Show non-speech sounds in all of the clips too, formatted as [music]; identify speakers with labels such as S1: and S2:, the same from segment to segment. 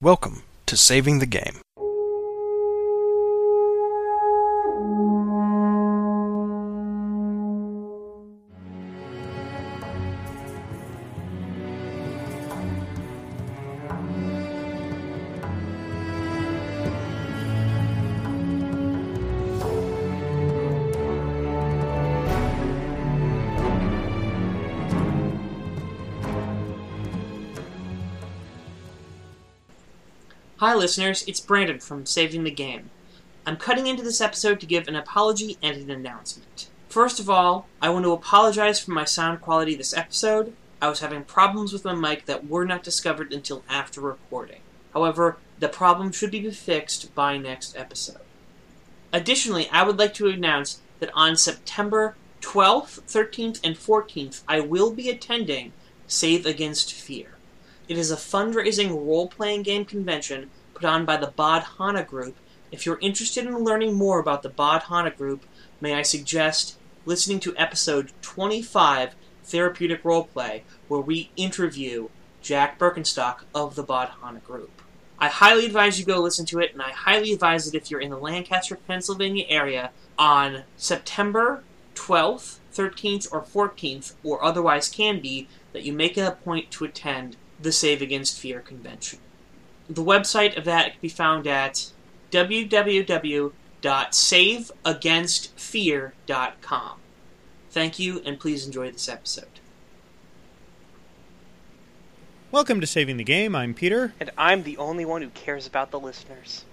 S1: Welcome to Saving the Game.
S2: Listeners, it's Brandon from Saving the Game. I'm cutting into this episode to give an apology and an announcement. First of all, I want to apologize for my sound quality this episode. I was having problems with my mic that were not discovered until after recording. However, the problem should be fixed by next episode. Additionally, I would like to announce that on September 12th, 13th, and 14th, I will be attending Save Against Fear. It is a fundraising role playing game convention put on by the Bod Hana Group. If you're interested in learning more about the Bodhana Group, may I suggest listening to episode 25, Therapeutic Roleplay, where we interview Jack Berkenstock of the Bod Hana Group. I highly advise you go listen to it, and I highly advise that if you're in the Lancaster, Pennsylvania area on September 12th, 13th, or 14th, or otherwise can be, that you make it a point to attend the Save Against Fear convention. The website of that can be found at www.saveagainstfear.com. Thank you, and please enjoy this episode.
S3: Welcome to Saving the Game. I'm Peter.
S4: And I'm the only one who cares about the listeners.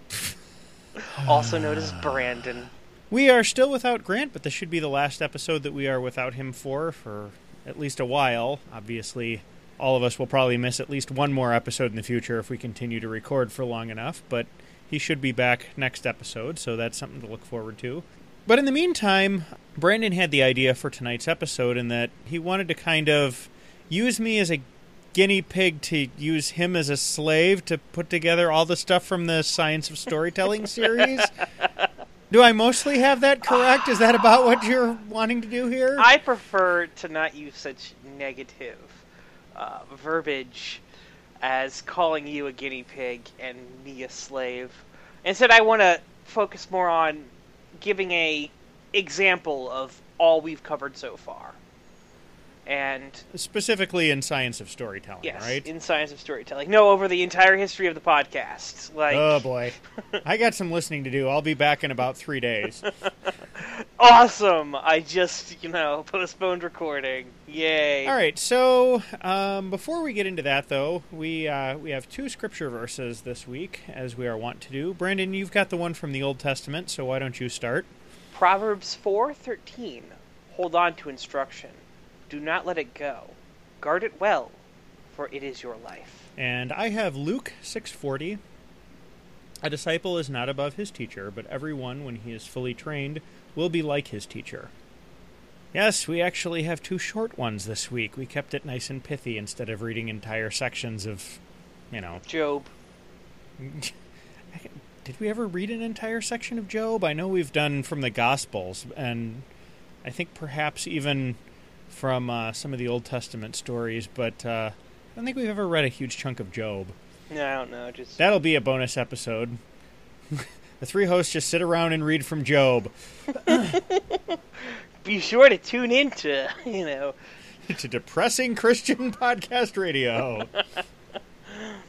S4: also known as Brandon.
S3: We are still without Grant, but this should be the last episode that we are without him for for at least a while. Obviously, all of us will probably miss at least one more episode in the future if we continue to record for long enough, but he should be back next episode, so that's something to look forward to. But in the meantime, Brandon had the idea for tonight's episode in that he wanted to kind of use me as a guinea pig to use him as a slave to put together all the stuff from the Science of Storytelling series. [laughs] Do I mostly have that correct? Is that about what you're wanting to do here?
S4: I prefer to not use such negative uh, verbiage as calling you a guinea pig and me a slave. Instead, I want to focus more on giving a example of all we've covered so far. And
S3: Specifically in Science of Storytelling,
S4: yes,
S3: right?
S4: in science of storytelling. No, over the entire history of the podcast. Like,
S3: Oh boy. [laughs] I got some listening to do. I'll be back in about three days. [laughs]
S4: awesome! I just, you know, [laughs] postponed recording. Yay!
S3: All right, so um, before we get into that, though, we uh, we have two scripture verses this week, as we are wont to do. Brandon, you've got the one from the Old Testament, so why don't you start?
S4: Proverbs 4:13 Hold on to instruction. Do not let it go. Guard it well, for it is your life.
S3: And I have Luke six forty. A disciple is not above his teacher, but everyone, when he is fully trained, will be like his teacher. Yes, we actually have two short ones this week. We kept it nice and pithy instead of reading entire sections of, you know,
S4: Job. [laughs]
S3: Did we ever read an entire section of Job? I know we've done from the Gospels, and I think perhaps even from uh, some of the Old Testament stories, but uh, I don't think we've ever read a huge chunk of Job.
S4: No, I don't know. Just
S3: That'll be a bonus episode. [laughs] the three hosts just sit around and read from Job. [laughs]
S4: be sure to tune into, you know. [laughs]
S3: It's a depressing Christian [laughs] podcast radio.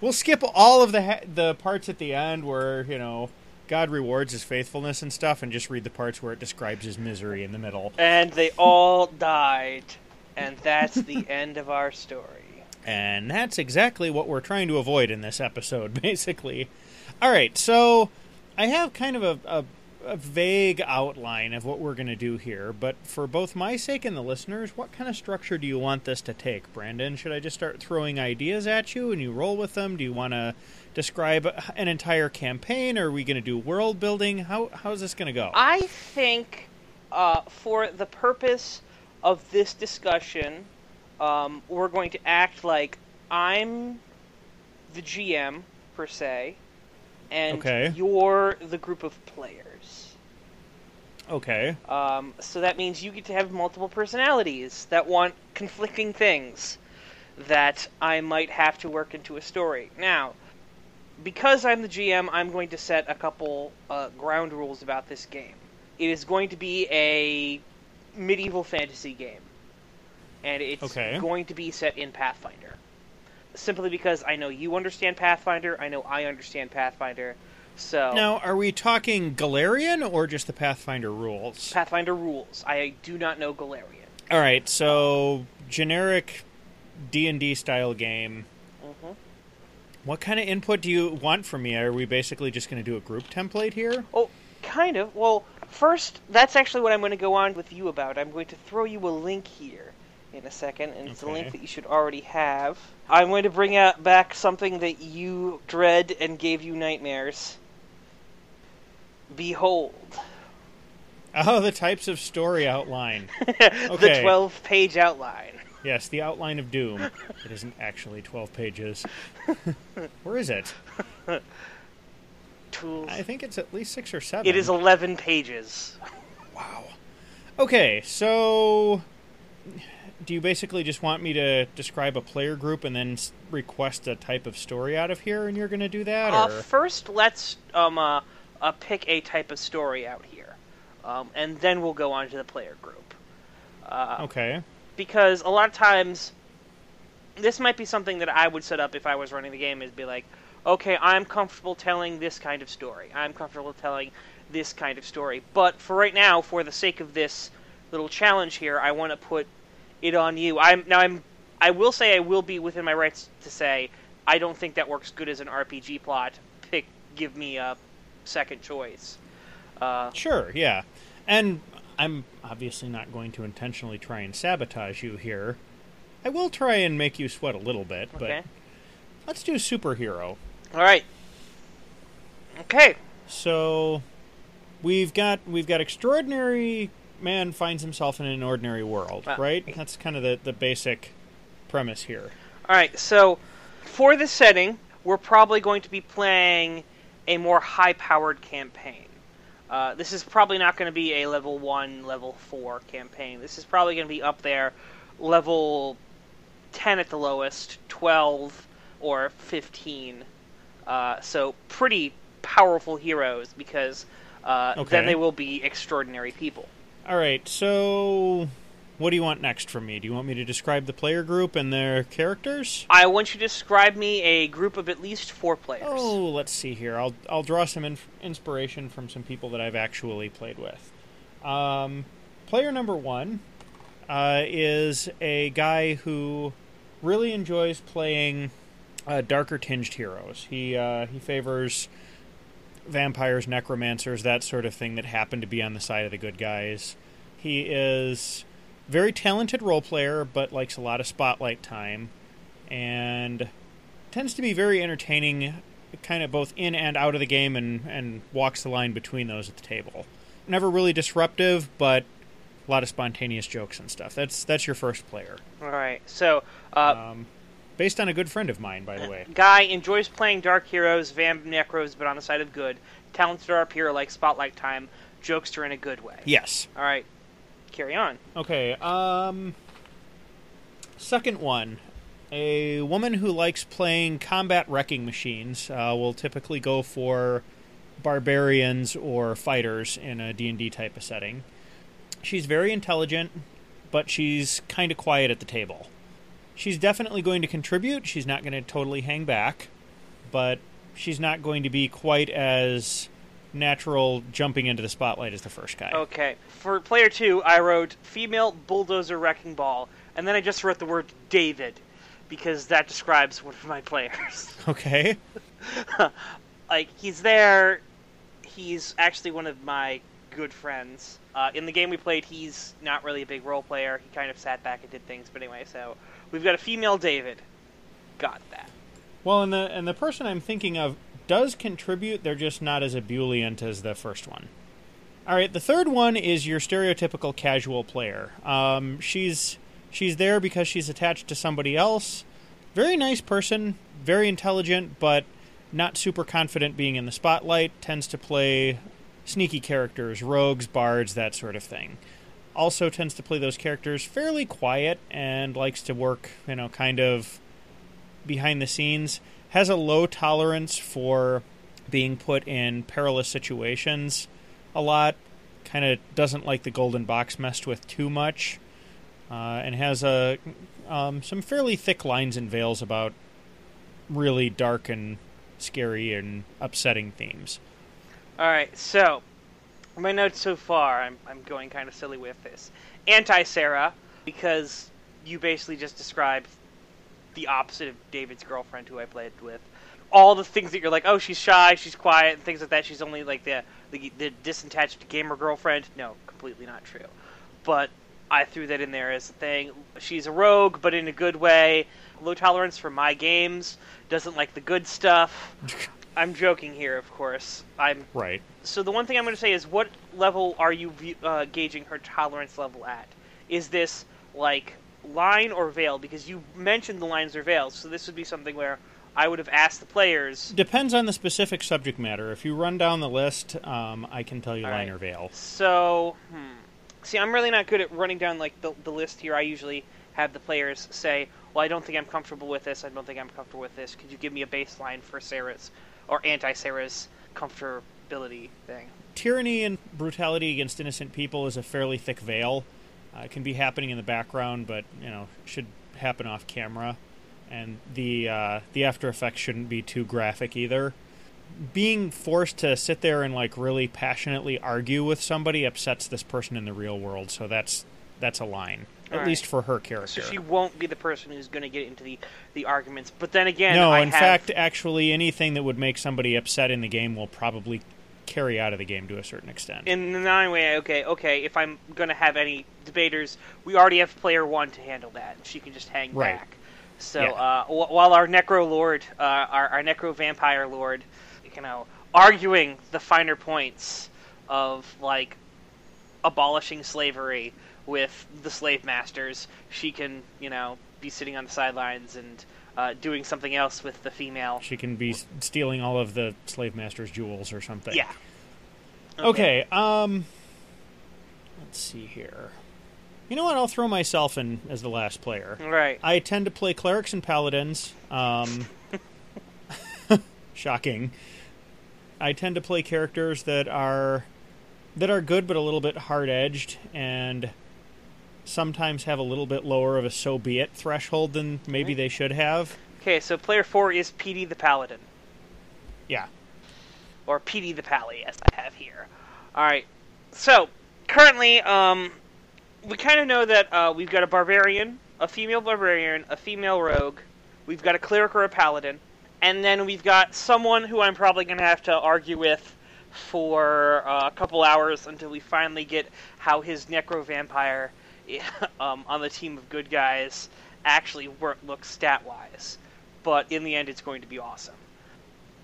S3: we'll skip all of the ha- the parts at the end where you know God rewards his faithfulness and stuff, and just read the parts where it describes his misery in the middle.
S4: And they all died, and that's the end of our story.
S3: And that's exactly what we're trying to avoid in this episode, basically. All right, so I have kind of a, a, a vague outline of what we're going to do here, but for both my sake and the listeners, what kind of structure do you want this to take, Brandon? Should I just start throwing ideas at you and you roll with them? Do you want to describe an entire campaign? Or are we going to do world building? How how is this going to go?
S4: I think, uh, for the purpose of this discussion, um, we're going to act like I'm the GM per se, and
S3: Okay.
S4: you're the group of players.
S3: okay.
S4: Um, so that means you get to have multiple personalities that want conflicting things that I might have to work into a story. Now, because I'm the GM, I'm going to set a couple uh, ground rules about this game. It is going to be a medieval fantasy game, and it's
S3: Okay.
S4: going to be set in Pathfinder. Simply because I know you understand Pathfinder, I know I understand Pathfinder, so
S3: Now, are we talking Golarion or just the Pathfinder rules?
S4: Pathfinder rules. I do not know Golarion.
S3: All right, so generic D and D style game.
S4: hmm
S3: What kind of input do you want from me? Are we basically just going to do a group template here?
S4: Oh, kind of. Well, first, that's actually what I'm going to go on with you about. I'm going to throw you a link here in a second, and it's a link
S3: Okay.
S4: that you should already have. I'm going to bring out back something that you dread and gave you nightmares. Behold,
S3: Oh, the types of story outline. [laughs]
S4: the
S3: Okay.
S4: 12 page outline.
S3: Yes, the outline of Doom. It isn't actually 12 pages. [laughs] Where is it?
S4: Tools.
S3: I think it's at least six or seven.
S4: It is 11 pages.
S3: Wow. Okay, so do you basically just want me to describe a player group and then request a type of story out of here, and you're going to do that?
S4: Uh, first, let's um, uh, uh, pick a type of story out here, um, and then we'll go on to the player group. Uh,
S3: Okay.
S4: because a lot of times this might be something that I would set up if I was running the game is be like, okay, I'm comfortable telling this kind of story. I'm comfortable telling this kind of story. But for right now, for the sake of this little challenge here, I want to put it on you. I'm now I'm I will say I will be within my rights to say I don't think that works good as an RPG plot. Pick give me a second choice. Uh,
S3: Sure, yeah. And I'm obviously not going to intentionally try and sabotage you here. I will try and make you sweat a little bit,
S4: okay.
S3: but let's do superhero.
S4: All right. Okay.
S3: So we've got we've got extraordinary man finds himself in an ordinary world,
S4: Well,
S3: right? That's kind of the, the basic premise here.
S4: All right, so for this setting, we're probably going to be playing a more high-powered campaign. Uh, this is probably not going to be a level one, level four campaign. This is probably going to be up there, level ten at the lowest, twelve or fifteen. Uh, so pretty powerful heroes because uh,
S3: Okay.
S4: then they will be extraordinary people.
S3: All right, so what do you want next from me? Do you want me to describe the player group and their characters?
S4: I want you to describe me a group of at least four players.
S3: Oh, let's see here. I'll I'll draw some inf- inspiration from some people that I've actually played with. Um, player number one uh, is a guy who really enjoys playing uh, darker tinged heroes. He uh, he favors vampires, necromancers, that sort of thing that happen to be on the side of the good guys. He is very talented role player, but likes a lot of spotlight time, and tends to be very entertaining, kind of both in and out of the game, and and walks the line between those at the table. Never really disruptive, but a lot of spontaneous jokes and stuff. That's that's your first player,
S4: All right, so uh,
S3: um, based on a good friend of mine, by the way. [laughs]
S4: Guy enjoys playing dark heroes, vamp necros, but on the side of good. Talented RP hero like Spotlight Time, jokester in a good way.
S3: Yes.
S4: All right, carry on.
S3: Okay. Um. Second one, a woman who likes playing combat wrecking machines uh, will typically go for barbarians or fighters in a D&D type of setting. She's very intelligent, but she's kind of quiet at the table. She's definitely going to contribute. She's not going to totally hang back, but she's not going to be quite as natural jumping into the spotlight as the first guy.
S4: Okay, for player two, I wrote female bulldozer wrecking ball, and then I just wrote the word David because that describes one of my players. [laughs]
S3: Okay. [laughs]
S4: like he's there. He's actually one of my good friends. Uh, in the game we played, he's not really a big role player. He kind of sat back and did things. But anyway, so we've got a female David. Got that.
S3: Well, and the and the person I'm thinking of does contribute. They're just not as ebullient as the first one. All right, the third one is your stereotypical casual player. Um, she's she's there because she's attached to somebody else. Very nice person, very intelligent, but not super confident being in the spotlight. Tends to play sneaky characters, rogues, bards, that sort of thing. Also tends to play those characters fairly quiet and likes to work, you know, kind of behind the scenes has a low tolerance for being put in perilous situations a lot. Kind of doesn't like the golden box messed with too much, uh, and has a um, some fairly thick lines and veils about really dark and scary and upsetting themes.
S4: All right, so my notes so far, I'm I'm going kind of silly with this. Anti Sarah, because you basically just described the opposite of David's girlfriend, who I played with. All the things that you're like, oh, she's shy, she's quiet, and things like that. She's only like the the, the disattached gamer girlfriend. No, completely not true. But I threw that in there as a thing. She's a rogue, but in a good way. Low tolerance for my games. Doesn't like the good stuff. [laughs] I'm joking here, of course. I'm
S3: Right.
S4: so the one thing I'm going to say is, what level are you uh, gauging her tolerance level at? Is this like line or veil? Because you mentioned the lines or veils, so this would be something where I would have asked the players.
S3: Depends on the specific subject matter. If you run down the list, um, I can tell you
S4: All
S3: line
S4: right.
S3: or veil.
S4: So, hmm. see, I'm really not good at running down like the, the list here. I usually have the players say, "Well, I don't think I'm comfortable with this. I don't think I'm comfortable with this. Could you give me a baseline for Sarah's or anti-Sarah's comfortability thing?"
S3: tyranny and brutality against innocent people is a fairly thick veil. Uh, it can be happening in the background, but you know should happen off camera, and the uh, the after effects shouldn't be too graphic either. Being forced to sit there and like really passionately argue with somebody upsets this person in the real world, so that's that's a line, at
S4: Alright.
S3: least for her character.
S4: So she won't be the person who's going to get into the, the arguments. But then again,
S3: no,
S4: I
S3: in
S4: have,
S3: fact, actually, anything that would make somebody upset in the game will probably carry out of the game to a certain extent.
S4: in the nine way, okay, okay. If I'm going to have any debaters, we already have player one to handle that. She can just hang
S3: Right.
S4: back. So
S3: Yeah.
S4: uh, wh- while our necro lord, uh, our, our necro vampire lord, you know, arguing the finer points of like abolishing slavery with the slave masters, she can, you know, be sitting on the sidelines and uh, doing something else with the female.
S3: She can be stealing all of the slave master's jewels or something.
S4: Yeah.
S3: Okay. Um. Let's see here. You know what? I'll throw myself in as the last player.
S4: Right.
S3: I tend to play clerics and paladins. Um, [laughs] shocking. I tend to play characters that are that are good but a little bit hard edged and sometimes have a little bit lower of a so be it threshold than maybe they should have.
S4: Okay, so player four is PD the Paladin.
S3: Yeah.
S4: or PD the Pally, as I have here. All right. So currently, um, we kind of know that uh, we've got a barbarian, a female barbarian, a female rogue. We've got a cleric or a paladin, and then we've got someone who I'm probably going to have to argue with for uh, a couple hours until we finally get how his necro vampire [laughs] um, on the team of good guys actually work looks stat wise. But in the end, it's going to be awesome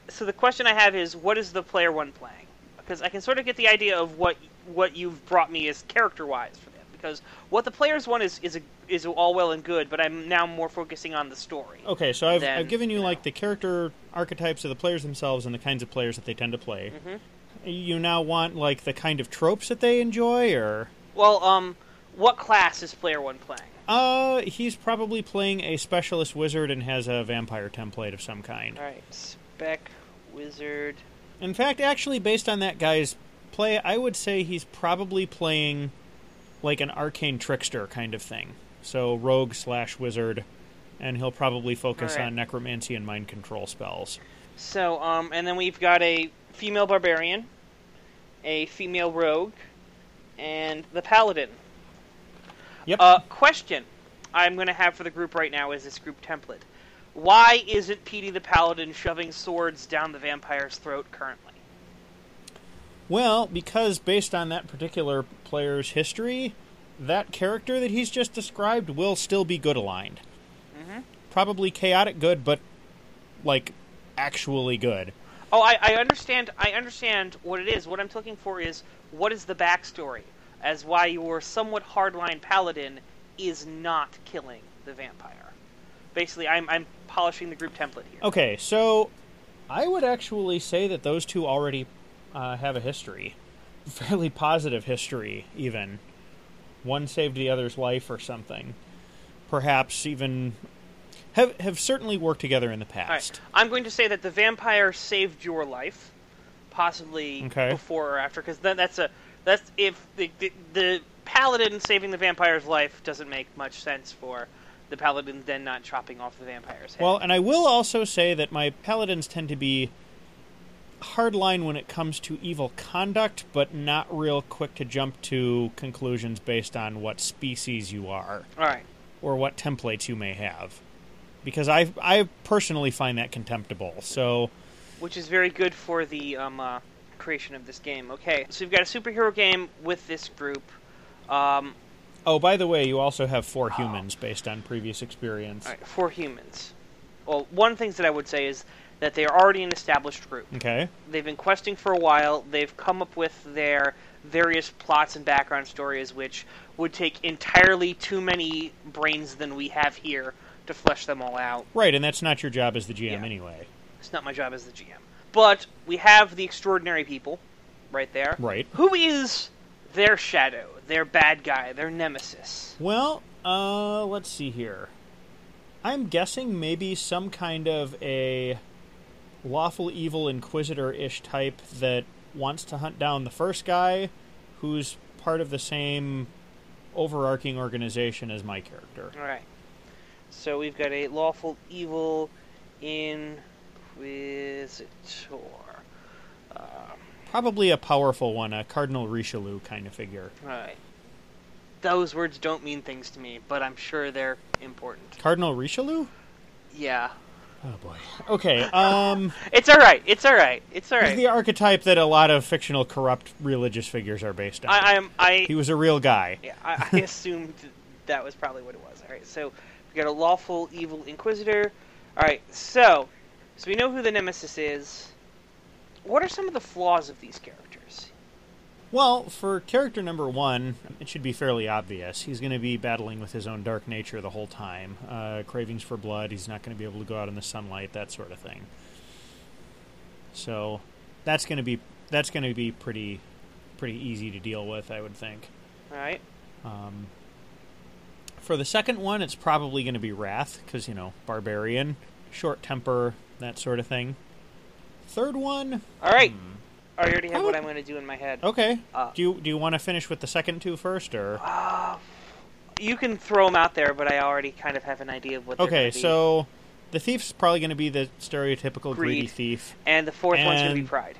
S4: so the question I have is, what is the player one playing? Because I can sort of get the idea of what what you've brought me is character wise for them. Because what the players one is is a, is all well and good, but I'm now more focusing on the story.
S3: Okay, so I've,
S4: Then,
S3: I've given you
S4: you
S3: like
S4: know.
S3: the character archetypes of the players themselves and the kinds of players that they tend to play.
S4: Mhm.
S3: You now want like the kind of tropes that they enjoy, or
S4: Well, um, what class is player one playing?
S3: uh, he's probably playing a specialist wizard and has a vampire template of some kind.
S4: All right, spec wizard.
S3: In fact, actually, based on that guy's play, I would say he's probably playing like an arcane trickster kind of thing. So rogue slash wizard, and he'll probably focus
S4: Alright.
S3: on necromancy and mind control spells.
S4: So, um, and then we've got a female barbarian, a female rogue, and the paladin.
S3: Yep.
S4: Uh, question I'm going to have for the group right now is this group template. Why isn't Petey the Paladin shoving swords down the vampire's throat currently?
S3: Well, because based on that particular player's history, that character that he's just described will still be good aligned.
S4: Mhm.
S3: Probably chaotic good, but like actually good.
S4: Oh, I, I understand. I understand what it is. What I'm looking for is what is the backstory as why your somewhat hardline paladin is not killing the vampire. Basically, I'm I'm polishing the group template here.
S3: Okay, so I would actually say that those two already uh, have a history, [laughs] fairly positive history, even. One saved the other's life or something. Perhaps even have have certainly worked together in the
S4: All right.
S3: past.
S4: I'm going to say that the vampire saved your life, possibly
S3: Okay.
S4: before or after, because then that's a that's if the, the the paladin saving the vampire's life doesn't make much sense for the paladin then not chopping off the vampire's head.
S3: Well, and I will also say that my paladins tend to be hardline when it comes to evil conduct, but not real quick to jump to conclusions based on what species you are
S4: all right.
S3: or what templates you may have. Because I I personally find that contemptible. So
S4: which is very good for the um, uh, creation of this game. Okay, so you've got a superhero game with this group. Um,
S3: Oh, by the way, you also have four humans based on previous experience.
S4: all right, for humans. Well, one of the things that I would say is that they are already an established group.
S3: Okay.
S4: They've been questing for a while. They've come up with their various plots and background stories, which would take entirely too many brains than we have here to flesh them all out.
S3: Right, and that's not your job as the GM
S4: Yeah.
S3: anyway.
S4: It's not my job as the GM. But we have the extraordinary people right there.
S3: Right.
S4: Who is their shadow, their bad guy, their nemesis?
S3: Well, uh, let's see here. I'm guessing maybe some kind of a lawful evil inquisitor ish type that wants to hunt down the first guy who's part of the same overarching organization as my character.
S4: All right. So we've got a lawful evil inquisitor. Uh,
S3: Probably a powerful one, a Cardinal Richelieu kind of figure.
S4: right. Those words don't mean things to me, but I'm sure they're important.
S3: Cardinal Richelieu?
S4: Yeah.
S3: Oh boy. Okay, um [laughs]
S4: It's all right. It's all right. It's all right.
S3: he's the archetype that a lot of fictional corrupt religious figures are based on.
S4: I, I'm. I.
S3: he was a real guy. [laughs]
S4: Yeah, I, I assumed that was probably what it was. All right, so we got a lawful evil inquisitor. All right, so so we know who the nemesis is. What are some of the flaws of these characters?
S3: Well, for character number one, it should be fairly obvious. He's going to be battling with his own dark nature the whole time. Uh, cravings for blood. He's not going to be able to go out in the sunlight. That sort of thing. So, that's going to be that's going to be pretty pretty easy to deal with, I would think.
S4: All right,
S3: Um, for the second one, it's probably going to be wrath because you know barbarian, short temper, that sort of thing. Third one,
S4: all right.
S3: hmm.
S4: I already have
S3: I
S4: what I'm going to do in my head.
S3: okay.
S4: Uh,
S3: do you do you want to finish with the second two first, or?
S4: Uh, you can throw them out there, but I already kind of have an idea of what.
S3: Okay,
S4: be.
S3: so the thief's probably going to be the stereotypical greedy thief.
S4: and the fourth one's going to be pride.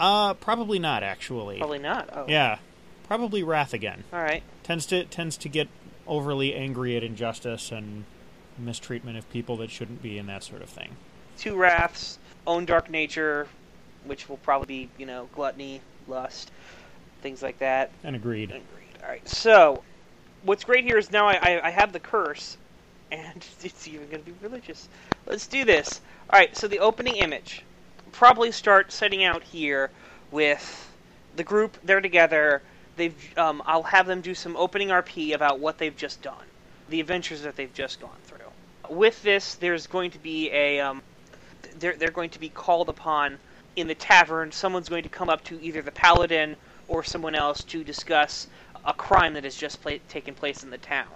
S3: Uh, probably not actually.
S4: Probably not. Oh,
S3: Yeah, probably wrath again.
S4: All right.
S3: Tends to tends to get overly angry at injustice and mistreatment of people that shouldn't be, and that sort of thing.
S4: Two wraths, own dark nature, which will probably be you know gluttony, lust, things like that.
S3: And agreed.
S4: Agreed. All right. So, what's great here is now I, I, I have the curse, and [laughs] it's even going to be religious. Let's do this. All right. So the opening image, probably start setting out here with the group. They're together. They've. Um, I'll have them do some opening RP about what they've just done, the adventures that they've just gone. With this, there's going to be a. Um, they're they're going to be called upon in the tavern. Someone's going to come up to either the paladin or someone else to discuss a crime that has just pla- taken place in the town,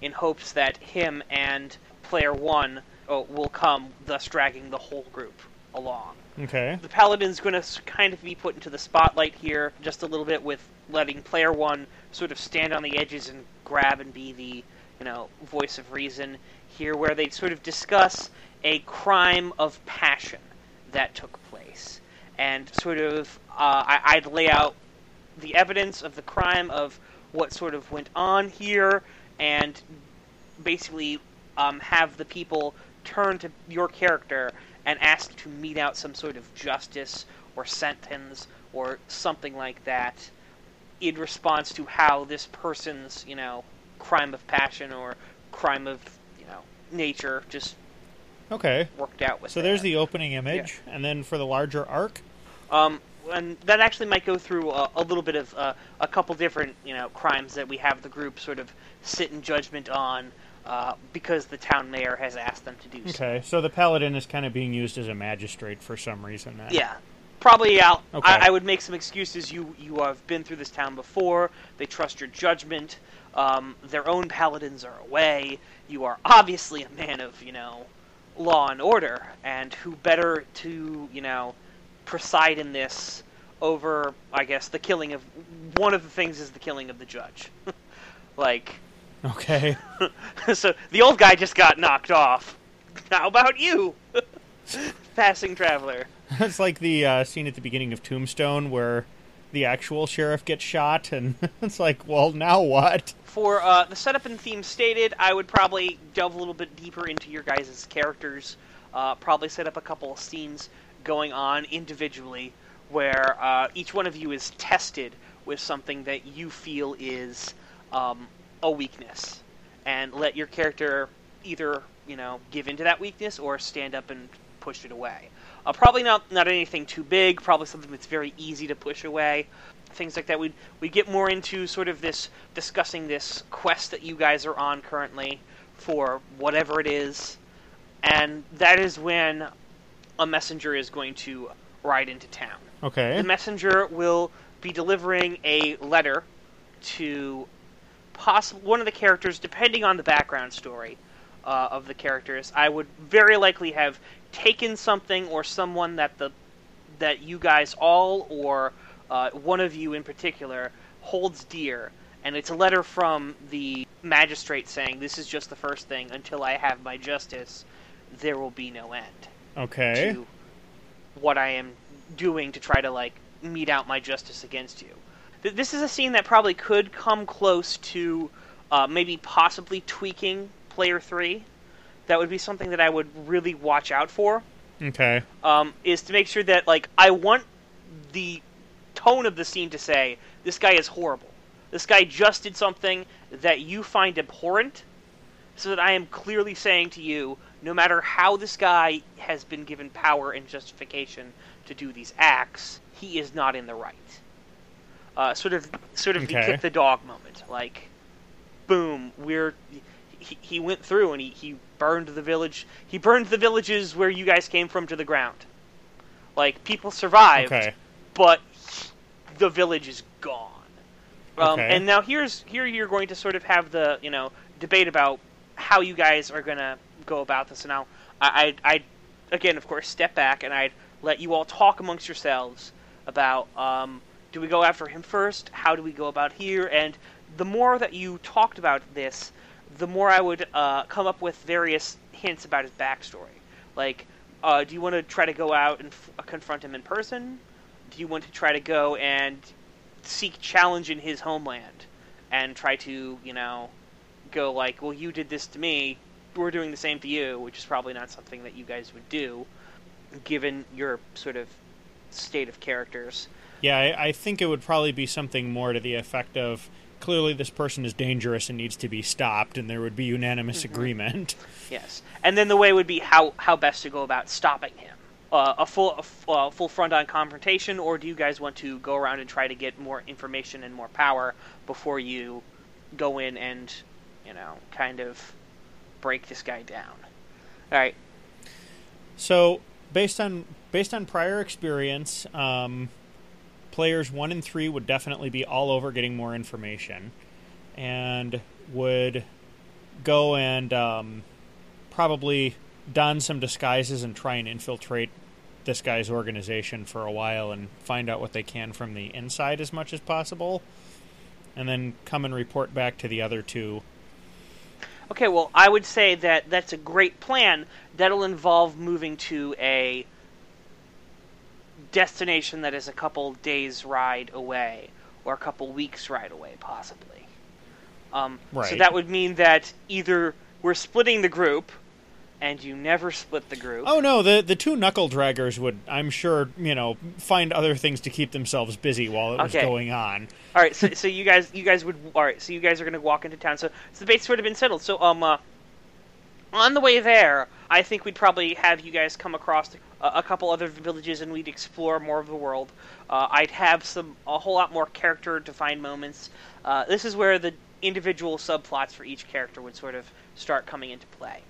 S4: in hopes that him and player one oh, will come, thus dragging the whole group along.
S3: Okay.
S4: The paladin's going to kind of be put into the spotlight here just a little bit with letting player one sort of stand on the edges and grab and be the you know voice of reason here, where they sort of discuss a crime of passion that took place, and sort of uh, I- I'd lay out the evidence of the crime of what sort of went on here, and basically um, have the people turn to your character and ask to mete out some sort of justice or sentence or something like that in response to how this person's, you know, crime of passion or crime of, nature just
S3: Okay.
S4: worked out with
S3: So there's the opening image, and then for the larger arc,
S4: Um, and that actually might go through a, a little bit of uh, a couple different, you know, crimes that we have the group sort of sit in judgment on uh, because the town mayor has asked them to do so.
S3: okay. So the paladin is kind of being used as a magistrate for some reason. Then.
S4: Yeah. probably out.
S3: Okay.
S4: I, I would make some excuses. You you have been through this town before. They trust your judgment. Um, their own paladins are away. You are obviously a man of you know law and order, and who better to you know preside in this over I guess the killing of one of the things is the killing of the judge. [laughs] like
S3: Okay. [laughs]
S4: so the old guy just got knocked off. How about you, [laughs] passing traveler?
S3: it's like the uh, scene at the beginning of Tombstone where the actual sheriff gets shot, and [laughs] it's like, well, now what?
S4: For uh, the setup and theme stated, I would probably delve a little bit deeper into your guys' characters. Uh, probably set up a couple of scenes going on individually where uh, each one of you is tested with something that you feel is um, a weakness, and let your character either you know give into that weakness or stand up and push it away. Uh, probably not not anything too big. Probably something that's very easy to push away. Things like that. We we get more into sort of this discussing this quest that you guys are on currently for whatever it is, and that is when a messenger is going to ride into town.
S3: Okay.
S4: The messenger will be delivering a letter to possible one of the characters, depending on the background story uh, of the characters. I would very likely have taken something or someone that the that you guys all or uh, one of you in particular holds dear, and it's a letter from the magistrate saying, "This is just the first thing. Until I have my justice, there will be no end."
S3: Okay.
S4: to what I am doing to try to like mete out my justice against you. Th- This is a scene that probably could come close to uh, maybe possibly tweaking player three. That would be something that I would really watch out for.
S3: Okay.
S4: Um, is to make sure that like I want the tone of the scene to say this guy is horrible. This guy just did something that you find abhorrent, so that I am clearly saying to you, no matter how this guy has been given power and justification to do these acts, he is not in the right. Uh, sort of, sort of the kick the dog moment. Like, boom, we're he, he went through and he, he burned the village. He burned the villages where you guys came from to the ground. Like people survived,
S3: Okay.
S4: but the village is gone. Um,
S3: Okay.
S4: And now here's here you're going to sort of have the you know debate about how you guys are gonna go about this. And now I I I'd, again of course step back and I'd let you all talk amongst yourselves about um, do we go after him first? How do we go about here? And the more that you talked about this, the more I would uh, come up with various hints about his backstory. Like, uh, do you want to try to go out and f- confront him in person? Do you want to try to go and seek challenge in his homeland and try to, you know, go like, well, you did this to me, we're doing the same to you, which is probably not something that you guys would do, given your sort of state of characters.
S3: Yeah, I, I think it would probably be something more to the effect of clearly this person is dangerous and needs to be stopped, and there would be unanimous agreement.
S4: Yes, and then the way would be how how best to go about stopping him. Uh, a full a f- uh, full front on confrontation, or do you guys want to go around and try to get more information and more power before you go in and you know kind of break this guy down? All right.
S3: So, based on based on prior experience, um, players one and three would definitely be all over getting more information, and would go and um, probably don some disguises and try and infiltrate this guy's organization for a while and find out what they can from the inside as much as possible, and then come and report back to the other two.
S4: Okay, well, I would say that that's a great plan. That'll involve moving to a destination that is a couple days' ride away, or a couple weeks' ride away, possibly. Um, So that would mean that either we're splitting the group, and you never split the group.
S3: Oh no, the the two knuckle draggers would, I'm sure, you know, find other things to keep themselves busy while it was going on.
S4: All right, so, so you guys, you guys would, all right, so you guys are going to walk into town. So, so the base sort of been settled. So, um, uh, on the way there, I think we'd probably have you guys come across a, a couple other villages, and we'd explore more of the world. Uh, I'd have some, a whole lot more character-defined moments. Uh, this is where the individual subplots for each character would sort of start coming into play.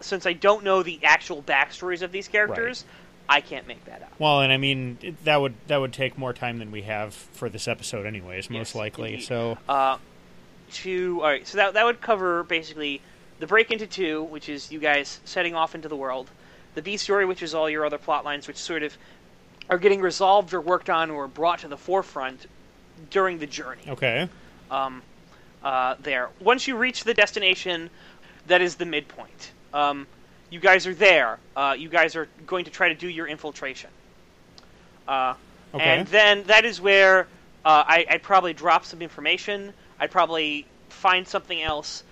S4: Since I don't know the actual backstories of these characters, I can't make that up.
S3: Well, and I mean it, that would that would take more time than we have for this episode, anyways. Most
S4: Yes,
S3: likely.
S4: indeed.
S3: So
S4: Uh, to all right, so that that would cover basically the break into two, which is you guys setting off into the world, the B story, which is all your other plot lines, which sort of are getting resolved or worked on or brought to the forefront during the journey.
S3: okay,
S4: um, uh, there. Once you reach the destination, that is the midpoint. Um, you guys are there. Uh, you guys are going to try to do your infiltration. Uh,
S3: Okay.
S4: And then that is where uh, I, I'd probably drop some information. I'd probably find something else.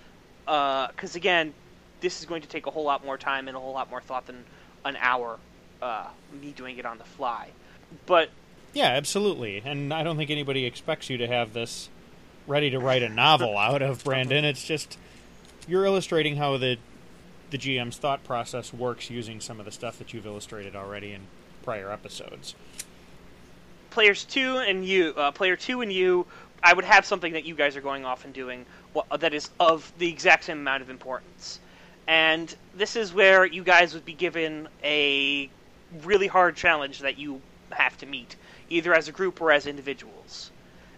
S4: Because, again, this is going to take a whole lot more time and a whole lot more thought than an hour, uh, me doing it on the fly. But
S3: yeah, absolutely. And I don't think anybody expects you to have this ready to write a novel [laughs] out of, Brandon. It's just you're illustrating how the the GM's thought process works using some of the stuff that you've illustrated already in prior episodes.
S4: players two and you, uh, player two and you, I would have something that you guys are going off and doing that is of the exact same amount of importance. And this is where you guys would be given a really hard challenge that you have to meet, either as a group or as individuals.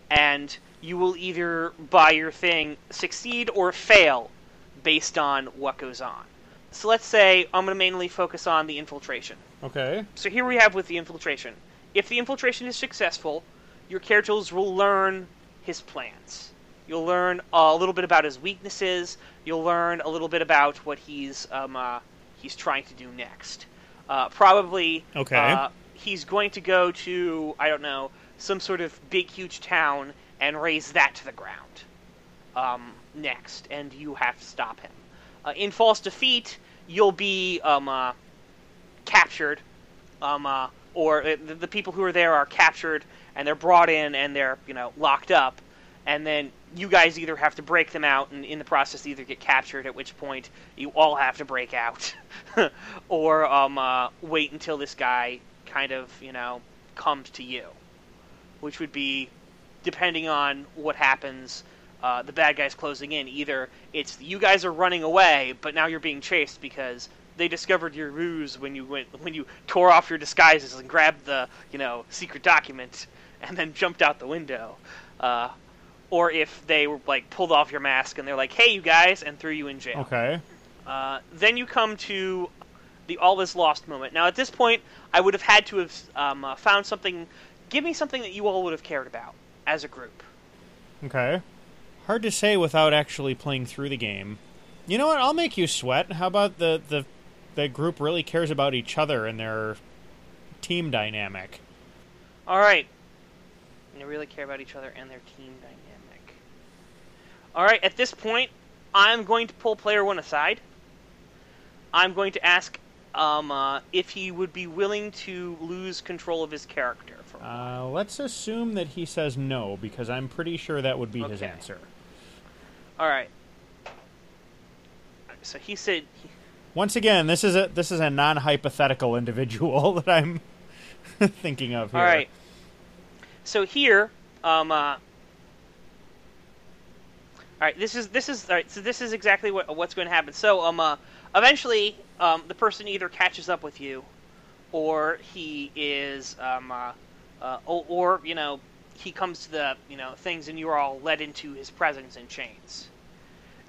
S4: And you will either, by your thing, succeed or fail based on what goes on. So let's say I'm going to mainly focus on the infiltration.
S3: Okay.
S4: So here we have with the infiltration. If the infiltration is successful, your characters will learn his plans. You'll learn a little bit about his weaknesses. You'll learn a little bit about what he's um, uh, he's trying to do next. Uh, probably,
S3: Okay.
S4: uh, he's going to go to I don't know some sort of big huge town and raise that to the ground um, next, and you have to stop him. Uh, in false defeat, you'll be um, uh, captured, um, uh, or the, the people who are there are captured and they're brought in and they're you know locked up, and then you guys either have to break them out and in the process either get captured, at which point you all have to break out, [laughs] or um, uh, wait until this guy kind of you know comes to you, which would be depending on what happens. Uh, the bad guys closing in. Either it's you guys are running away, but now you're being chased because they discovered your ruse when you went when you tore off your disguises and grabbed the you know secret document and then jumped out the window. Uh, or if they were like pulled off your mask and they're like, "Hey, you guys," and threw you in jail.
S3: Okay.
S4: Uh, then you come to the all is lost moment. Now, at this point, I would have had to have um, uh, found something. Give me something that you all would have cared about as a group.
S3: Okay. Hard to say without actually playing through the game. You know what? I'll make you sweat. How about the the the group really cares about each other and their team dynamic?
S4: All right. They really care about each other and their team dynamic. All right. At this point, I'm going to pull player one aside. I'm going to ask um, uh, if he would be willing to lose control of his character. For a while.
S3: Uh, let's assume that he says no because I'm pretty sure that would be his
S4: Okay.
S3: answer.
S4: All right. So he said.
S3: Once again, this is a this is a non hypothetical individual [laughs] that I'm [laughs] thinking of here.
S4: All right. So here, um, uh, all right. This is this is all right. So this is exactly what what's going to happen. So um, uh, eventually, um, the person either catches up with you, or he is um, uh, uh, or, or you know he comes to the you know things, and you're all led into his presence in chains.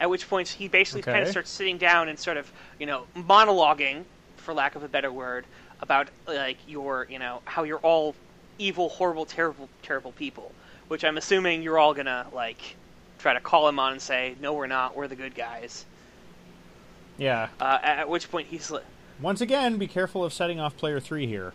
S4: At which point he basically kind of starts sitting down and sort of you know monologuing, for lack of a better word, about like your you know how you're all evil, horrible, terrible, terrible people. Which I'm assuming you're all gonna like try to call him on and say, no, we're not. We're the good guys.
S3: Yeah.
S4: Uh, at, at which point he's like,
S3: Once again, be careful of setting off player three here.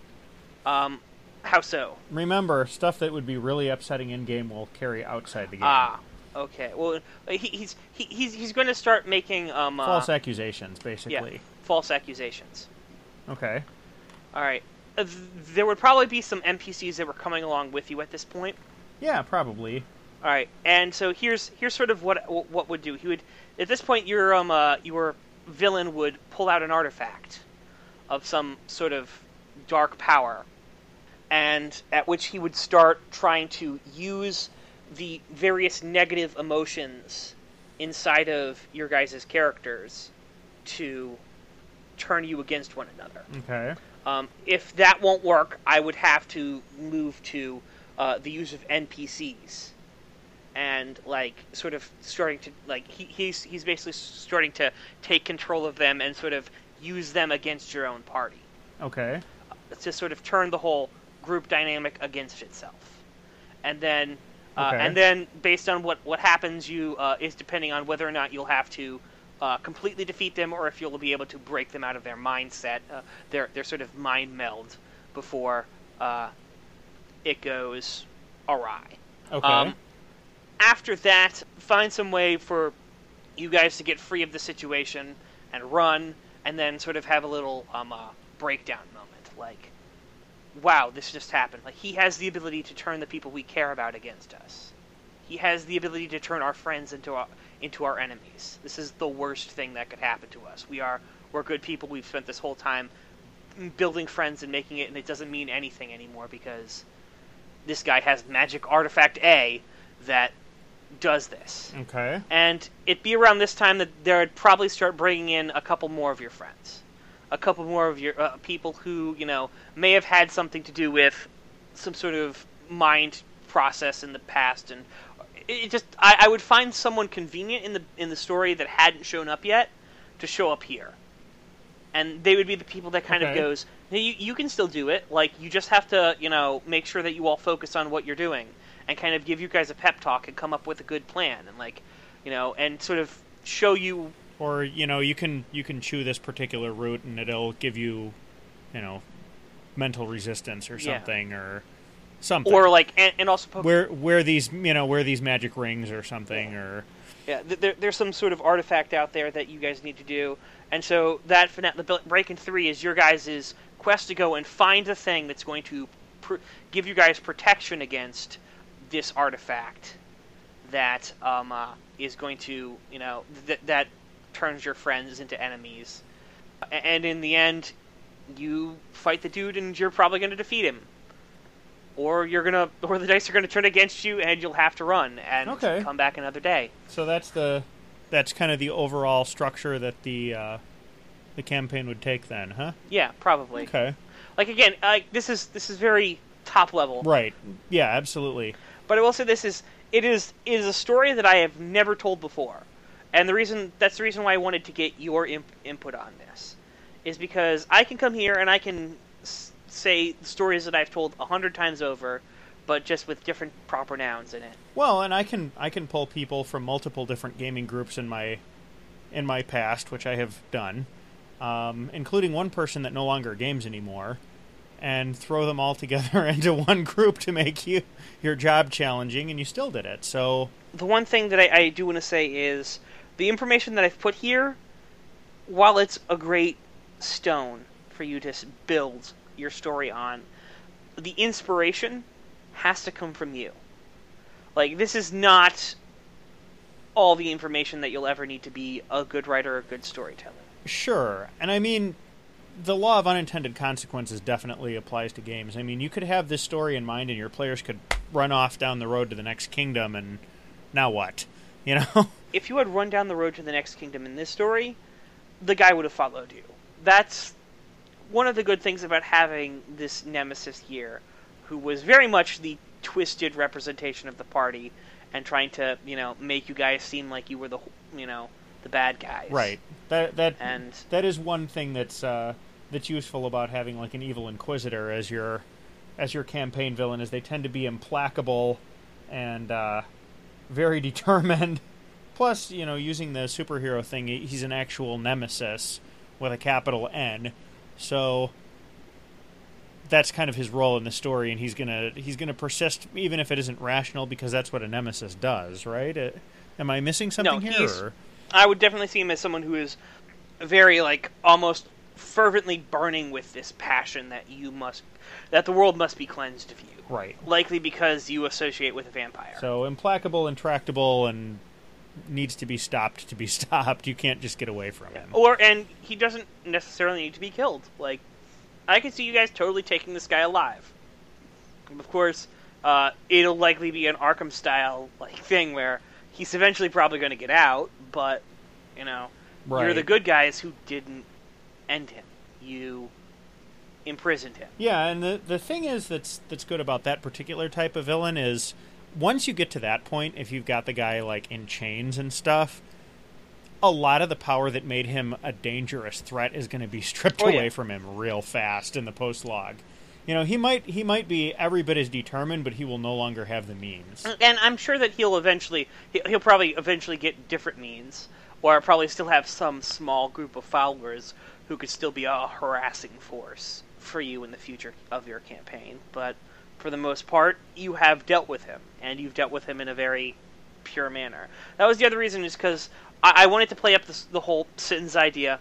S4: um, how so?
S3: Remember, stuff that would be really upsetting in game will carry outside the game.
S4: Ah, okay. Well, he, he's he, he's he's going to start making um uh,
S3: False accusations, basically.
S4: yeah false accusations.
S3: Okay.
S4: All right. Uh, th- there would probably be some NPCs that were coming along with you at this point.
S3: Yeah, probably.
S4: All right, and so here's here's sort of what what would do. He would at this point your um uh, your villain would pull out an artifact of some sort of dark power, and at which he would start trying to use the various negative emotions inside of your guys' characters to turn you against one another.
S3: Okay.
S4: Um, if that won't work, I would have to move to uh, the use of NPCs and like sort of starting to like he, he's he's basically starting to take control of them and sort of use them against your own party
S3: Okay.
S4: to sort of turn the whole group dynamic against itself. And then, uh,
S3: Okay.
S4: and then based on what what happens, you uh, is depending on whether or not you'll have to uh, completely defeat them or if you'll be able to break them out of their mindset, uh, their their sort of mind meld before uh, it goes awry.
S3: Okay.
S4: Um, after that, find some way for you guys to get free of the situation and run, and then sort of have a little um, uh, breakdown moment. Like, wow, this just happened. Like, he has the ability to turn the people we care about against us. He has the ability to turn our friends into our into our enemies. This is the worst thing that could happen to us. We are we're good people. We've spent this whole time building friends and making it, and it doesn't mean anything anymore because this guy has magic artifact A that does this.
S3: okay.
S4: And it'd be around this time that they'd probably start bringing in a couple more of your friends, a couple more of your uh, people who you know may have had something to do with some sort of mind process in the past, and it just I, I would find someone convenient in the in the story that hadn't shown up yet to show up here, and they would be the people that kind of goes, you you can still do it. Like you just have to you know make sure that you all focus on what you're doing, and kind of give you guys a pep talk and come up with a good plan, and like you know, and sort of show you
S3: Or you know, you can you can chew this particular route and it'll give you, you know, mental resistance or
S4: Yeah.
S3: something or something.
S4: or like and, and also
S3: where where these you know where these magic rings or something or
S4: yeah there, there's some sort of artifact out there that you guys need to do and so that the break in three is your guys' quest to go and find the thing that's going to pr- give you guys protection against this artifact that um, uh, is going to you know th- that turns your friends into enemies and in the end you fight the dude and you're probably going to defeat him or you're gonna [laughs] or the dice are gonna turn against you and you'll have to run and
S3: Okay.
S4: come back another day
S3: so that's the that's kind of the overall structure that the uh, the campaign would take then, huh?
S4: yeah probably
S3: Okay.
S4: like again like this is this is very top level
S3: Right. Yeah, absolutely.
S4: but i will say this is it is it is a story that i have never told before and the reason that's the reason why i wanted to get your imp- input on this is because i can come here and i can s- say stories that i've told a hundred times over but just with different proper nouns in it
S3: Well, and I can I can pull people from multiple different gaming groups in my in my past, which I have done, um, including one person that no longer games anymore, and throw them all together [laughs] into one group to make you your job challenging, and you still did it. So
S4: the one thing that I, I do want to say is the information that I've put here, while it's a great stone for you to build your story on, the inspiration has to come from you. Like, this is not all the information that you'll ever need to be a good writer or a good storyteller.
S3: Sure. And I mean, the law of unintended consequences definitely applies to games. I mean, you could have this story in mind and your players could run off down the road to the next kingdom and now what? You know? [laughs]
S4: if you had run down the road to the next kingdom in this story, the guy would have followed you. That's one of the good things about having this nemesis here, who was very much the twisted representation of the party and trying to, you know, make you guys seem like you were the, you know, the bad guys.
S3: right. That that
S4: And
S3: that is one thing that's uh, that's useful about having like an evil inquisitor as your as your campaign villain is they tend to be implacable and uh, very [laughs] determined. Plus, you know, using the superhero thing, he's an actual nemesis with a capital N. So that's kind of his role in the story, and he's gonna he's gonna persist even if it isn't rational because that's what a nemesis does, right? Uh, am I missing something here?
S4: he's-
S3: or-
S4: I would definitely see him as someone who is very like almost fervently burning with this passion that you must that the world must be cleansed of you.
S3: Right.
S4: Likely because you associate with a vampire.
S3: So implacable, intractable, and needs to be stopped to be [laughs] stopped. You can't just get away from him.
S4: Or and he doesn't necessarily need to be killed. Like I can see you guys totally taking this guy alive. Of course, uh, it'll likely be an Arkham style like thing where he's eventually probably going to get out, but you know, you're the good guys who didn't end him. You imprisoned him.
S3: Yeah, and the the thing is that's that's good about that particular type of villain is once you get to that point, if you've got the guy like in chains and stuff, a lot of the power that made him a dangerous threat is going to be [laughs] stripped
S4: Oh, yeah.
S3: away from him real fast in the post log. You know, he might he might be every bit as determined, but he will no longer have the means.
S4: Mm, and I'm sure that he'll eventually he- he'll probably eventually get different means, or probably still have some small group of followers who could still be a harassing force for you in the future of your campaign. But for the most part, you have dealt with him, and you've dealt with him in a very pure manner. That was the other reason, is because I-, I wanted to play up this, the whole Sitton's idea,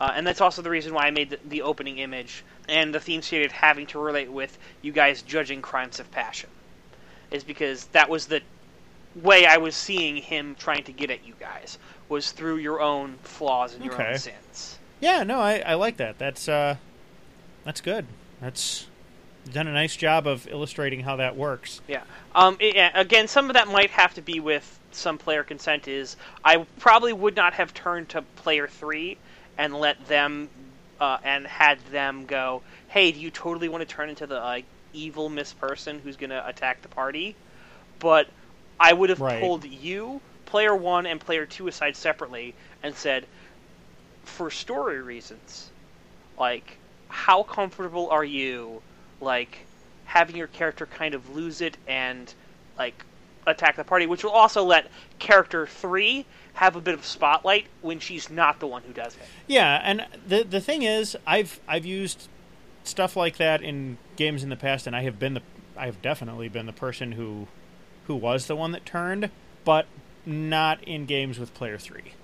S4: uh, and that's also the reason why I made the, the opening image and the theme stated having to relate with you guys judging crimes of passion is because that was the way I was seeing him trying to get at you guys was through your own flaws and your
S3: Okay.
S4: own sins.
S3: Yeah, no, I, I like that. That's uh, that's good. That's done a nice job of illustrating how that works.
S4: Yeah. Um. i- yeah, again, some of that might have to be with some player consent. Is I probably would not have turned to player three and let them uh, and had them go, "Hey, do you totally want to turn into the like evil miss person who's going to attack the party?" But I would have
S3: Right.
S4: pulled you, player one, and player two aside separately and said, for story reasons, like how comfortable are you, like having your character kind of lose it and like attack the party, which will also let character three have a bit of spotlight when she's not the one who does it.
S3: Yeah, and the the thing is, I've I've used stuff like that in games in the past, and I have been the I have definitely been the person who who was the one that turned, but not in games with player three.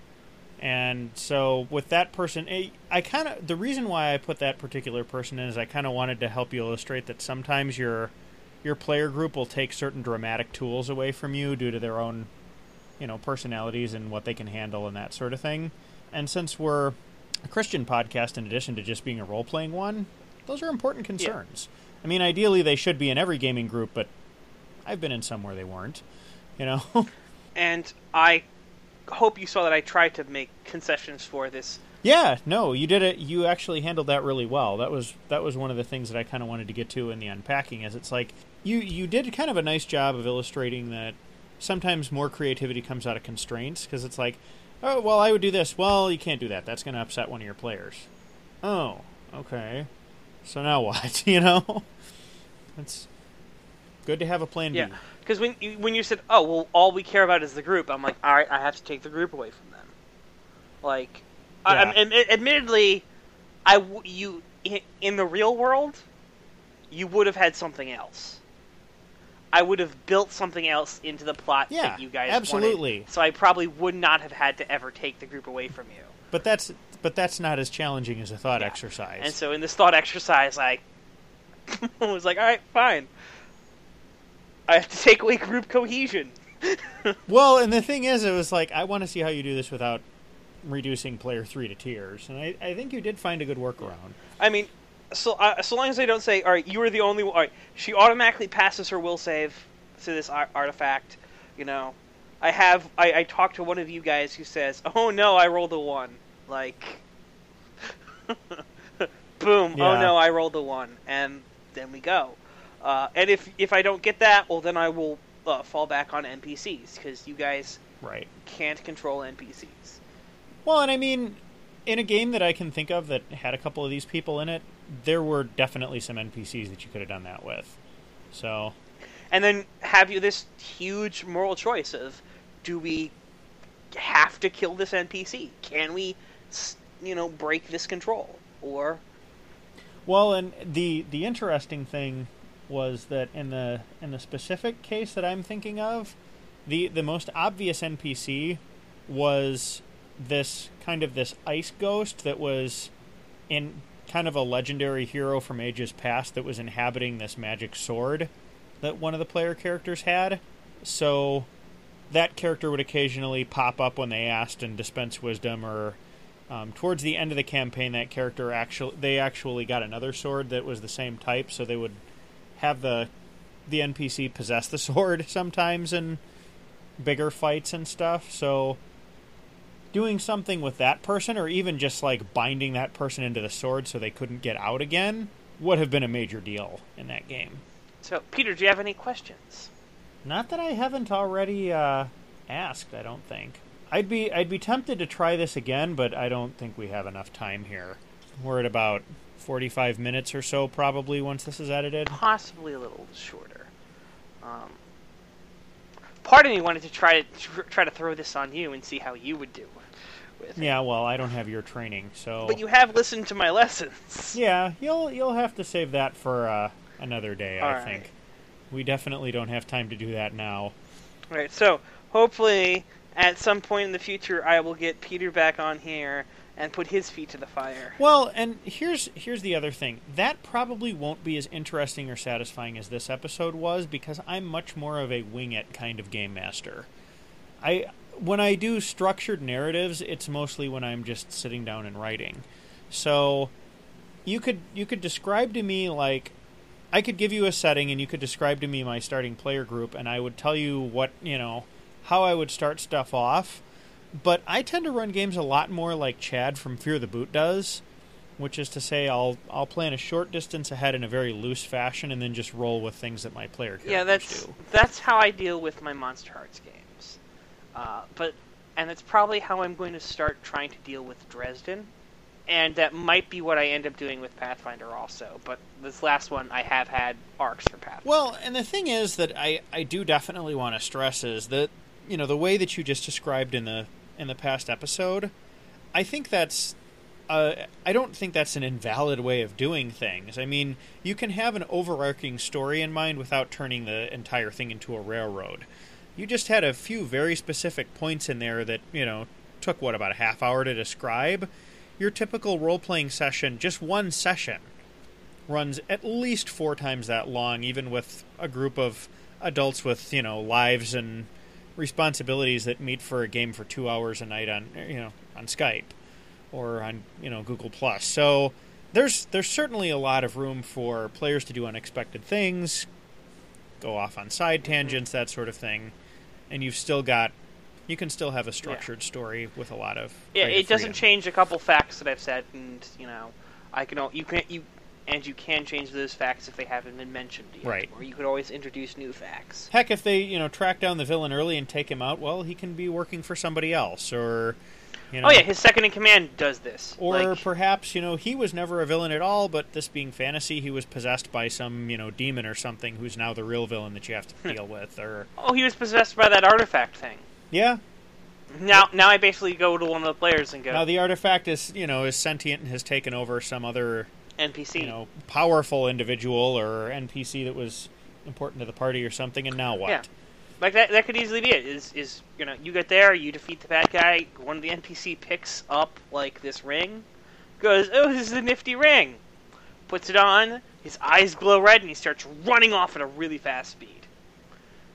S3: And so with that person, eh, I kind of the reason why I put that particular person in is I kind of wanted to help you illustrate that sometimes your your player group will take certain dramatic tools away from you due to their own you know personalities and what they can handle and that sort of thing. And since we're a Christian podcast, in addition to just being a role playing one, those are important concerns. I mean, ideally they should be in every gaming group, but I've been in some where they weren't. You know, [laughs]
S4: And I hope you saw that I tried to make concessions for this.
S3: yeah, no, you did it. You actually handled that really well. That was that was one of the things that I kind of wanted to get to in the unpacking. Is it's like you you did kind of a nice job of illustrating that sometimes more creativity comes out of constraints because it's like, oh well, I would do this. Well, you can't do that. That's going to upset one of your players. Oh, okay. So now what? [laughs] you know, it's good to have a plan
S4: Yeah,
S3: B.
S4: because when you, when you said, "Oh, well, all we care about is the group," I'm like, "All right, I have to take the group away from them." Like, I,
S3: Yeah.
S4: I'm- am- admittedly, I you in, in the real world, you would have had something else. I would have built something else into the plot
S3: Yeah,
S4: that you guys
S3: absolutely.
S4: wanted. So I probably would not have had to ever take the group away from you.
S3: But that's but that's not as challenging as a thought
S4: Yeah.
S3: exercise.
S4: And so in this thought exercise, I [laughs] was like, all right, fine. I have to take away group cohesion. [laughs]
S3: Well, and the thing is, it was like I want to see how you do this without reducing player three to tears, and I, I think you did find a good workaround.
S4: I mean, so uh, so long as they don't say, all right, you were the only one. All right, she automatically passes her will save to this ar- artifact. You know, I have I, I talked to one of you guys who says, oh no, I rolled a one. Like, [laughs] boom, oh no, I rolled a one, and then we go. Uh, and if if I don't get that, well, then I will uh, fall back on NPCs because you guys
S3: Right.
S4: can't control NPCs.
S3: Well, and I mean, in a game that I can think of that had a couple of these people in it, there were definitely some NPCs that you could have done that with. So
S4: and then have you this huge moral choice of do we have to kill this npc can we you know break this control or
S3: Well, and the the interesting thing was that in the in the specific case that I'm thinking of, the the most obvious NPC was this kind of this ice ghost that was in kind of a legendary hero from ages past that was inhabiting this magic sword that one of the player characters had. So that character would occasionally pop up when they asked and dispense wisdom or um, towards the end of the campaign that character actually they actually got another sword that was the same type so they would have the the npc possess the [laughs] sword sometimes in bigger fights and stuff so doing something with that person or even just like binding that person into the sword so they couldn't get out again would have been a major deal in that game.
S4: So, Peter, do you have any questions?
S3: Not that I haven't already uh, asked. I don't think. I'd be I'd be tempted to try this again, but I don't think we have enough time here. We're at about forty-five minutes or so, probably once this is edited.
S4: Possibly a little shorter. Um, part of me wanted to try to try to throw this on you and see how you would do with.
S3: Yeah, well, I don't have your training, so.
S4: But you have listened to my lessons. [laughs]
S3: Yeah, you'll you'll have to save that for uh, another day. I
S4: All
S3: think. We definitely don't have time to do that now.
S4: Right. So hopefully, at some point in the future, I will get Peter back on here and put his feet to the fire.
S3: Well, and here's here's the other thing. That probably won't be as interesting or satisfying as this episode was because I'm much more of a wing it kind of game master. I when I do structured narratives, it's mostly when I'm just sitting down and writing. So you could you could describe to me like I could give you a setting and you could describe to me my starting player group and I would tell you what, you know, how I would start stuff off. But I tend to run games a lot more like Chad from Fear the Boot does, which is to say I'll I'll plan a short distance ahead in a very loose fashion and then just roll with things that my player characters
S4: Yeah, that's
S3: do.
S4: that's how I deal with my Monsterhearts games. Uh, but and that's probably how I'm going to start trying to deal with Dresden. And that might be what I end up doing with Pathfinder also. But this last one, I have had arcs for Pathfinder.
S3: Well, and the thing is that I, I do definitely want to stress is that you know the way that you just described in the in the past episode, I think that's uh, I don't think that's an invalid way of doing things. I mean, you can have an overarching story in mind without turning the entire thing into a railroad. You just had a few very specific points in there that you know took what about a half hour to describe. Your typical role playing session, just one session, runs at least four times that long, even with a group of adults with you know lives and responsibilities that meet for a game for two hours a night on you know on Skype or on you know Google Plus. So there's there's certainly a lot of room for players to do unexpected things, go off on side mm-hmm. tangents, that sort of thing, and you've still got you can still have a structured story with a lot of
S4: yeah, it doesn't
S3: freedom.
S4: change a couple facts that I've said, and you know, I can you can you and you can change those facts if they haven't been mentioned yet.
S3: Right.
S4: Or you could always introduce new facts.
S3: Heck, if they you know track down the villain early and take him out, well, he can be working for somebody else, or you oh, know,
S4: Oh yeah, his second in command does this.
S3: Or
S4: Like,
S3: perhaps, you know, he was never a villain at all, but this being fantasy, he was possessed by some, you know, demon or something who's now the real villain that you have to hmm. deal with. Or
S4: oh, he was possessed by that artifact thing.
S3: yeah,
S4: Now, now I basically go to one of the players and go
S3: now the artifact is, you know, is sentient and has taken over some other,
S4: NPC.
S3: you know, powerful individual or NPC that was important to the party or something. And now what?
S4: Yeah. Like that, that could easily be it. Is is you know you get there, you defeat the bad guy. One of the NPC picks up like this ring, goes, "Oh, this is a nifty ring." Puts it on. His eyes glow red, and he starts running off at a really fast speed.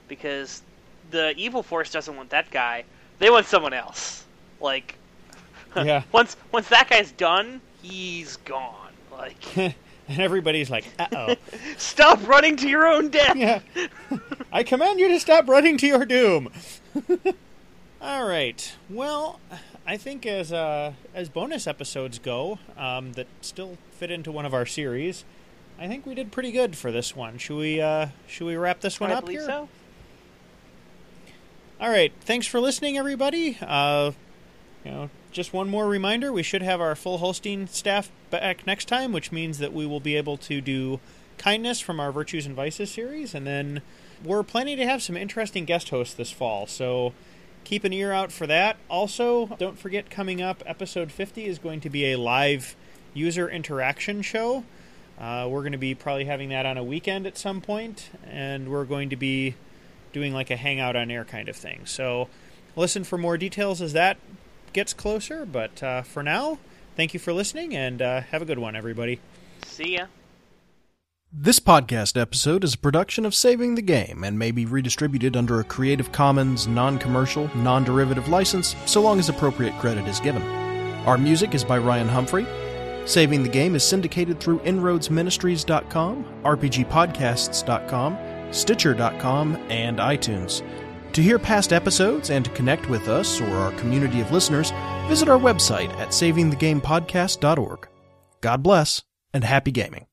S4: Because the evil force doesn't want that guy; they want someone else. Like, [laughs]
S3: Yeah.
S4: once once that guy's done, he's gone. Like, [laughs]
S3: and everybody's like, uh oh. [laughs]
S4: stop running to your own death.
S3: yeah. [laughs] I command you to stop running to your doom. All right. Well, I think as uh, as bonus episodes go, um, that still fit into one of our series, I think we did pretty good for this one. Should we uh, should we wrap this one
S4: I
S3: up here?
S4: so.
S3: All right. Thanks for listening, everybody. Uh, you know, just one more reminder: we should have our full Holstein staff back next time, which means that we will be able to do kindness from our Virtues and Vices series, and then we're planning to have some interesting guest hosts this fall. So keep an ear out for that. Also, don't forget coming up, episode 50 is going to be a live user interaction show. Uh, we're going to be probably having that on a weekend at some point, and we're going to be doing like a hangout on air kind of thing. So listen for more details as that gets closer. But uh, for now, thank you for listening, and uh, have a good one, everybody.
S4: See ya.
S1: This podcast episode is a production of Saving the Game and may be redistributed under a Creative Commons non commercial, non derivative license so long as appropriate credit is given. Our music is by Ryan Humphrey. Saving the Game is syndicated through InroadsMinistries.com, RPGPodcasts.com, Stitcher.com, and iTunes. To hear past episodes and to connect with us or our community of listeners, visit our website at savingthegamepodcast.org. God bless and happy gaming.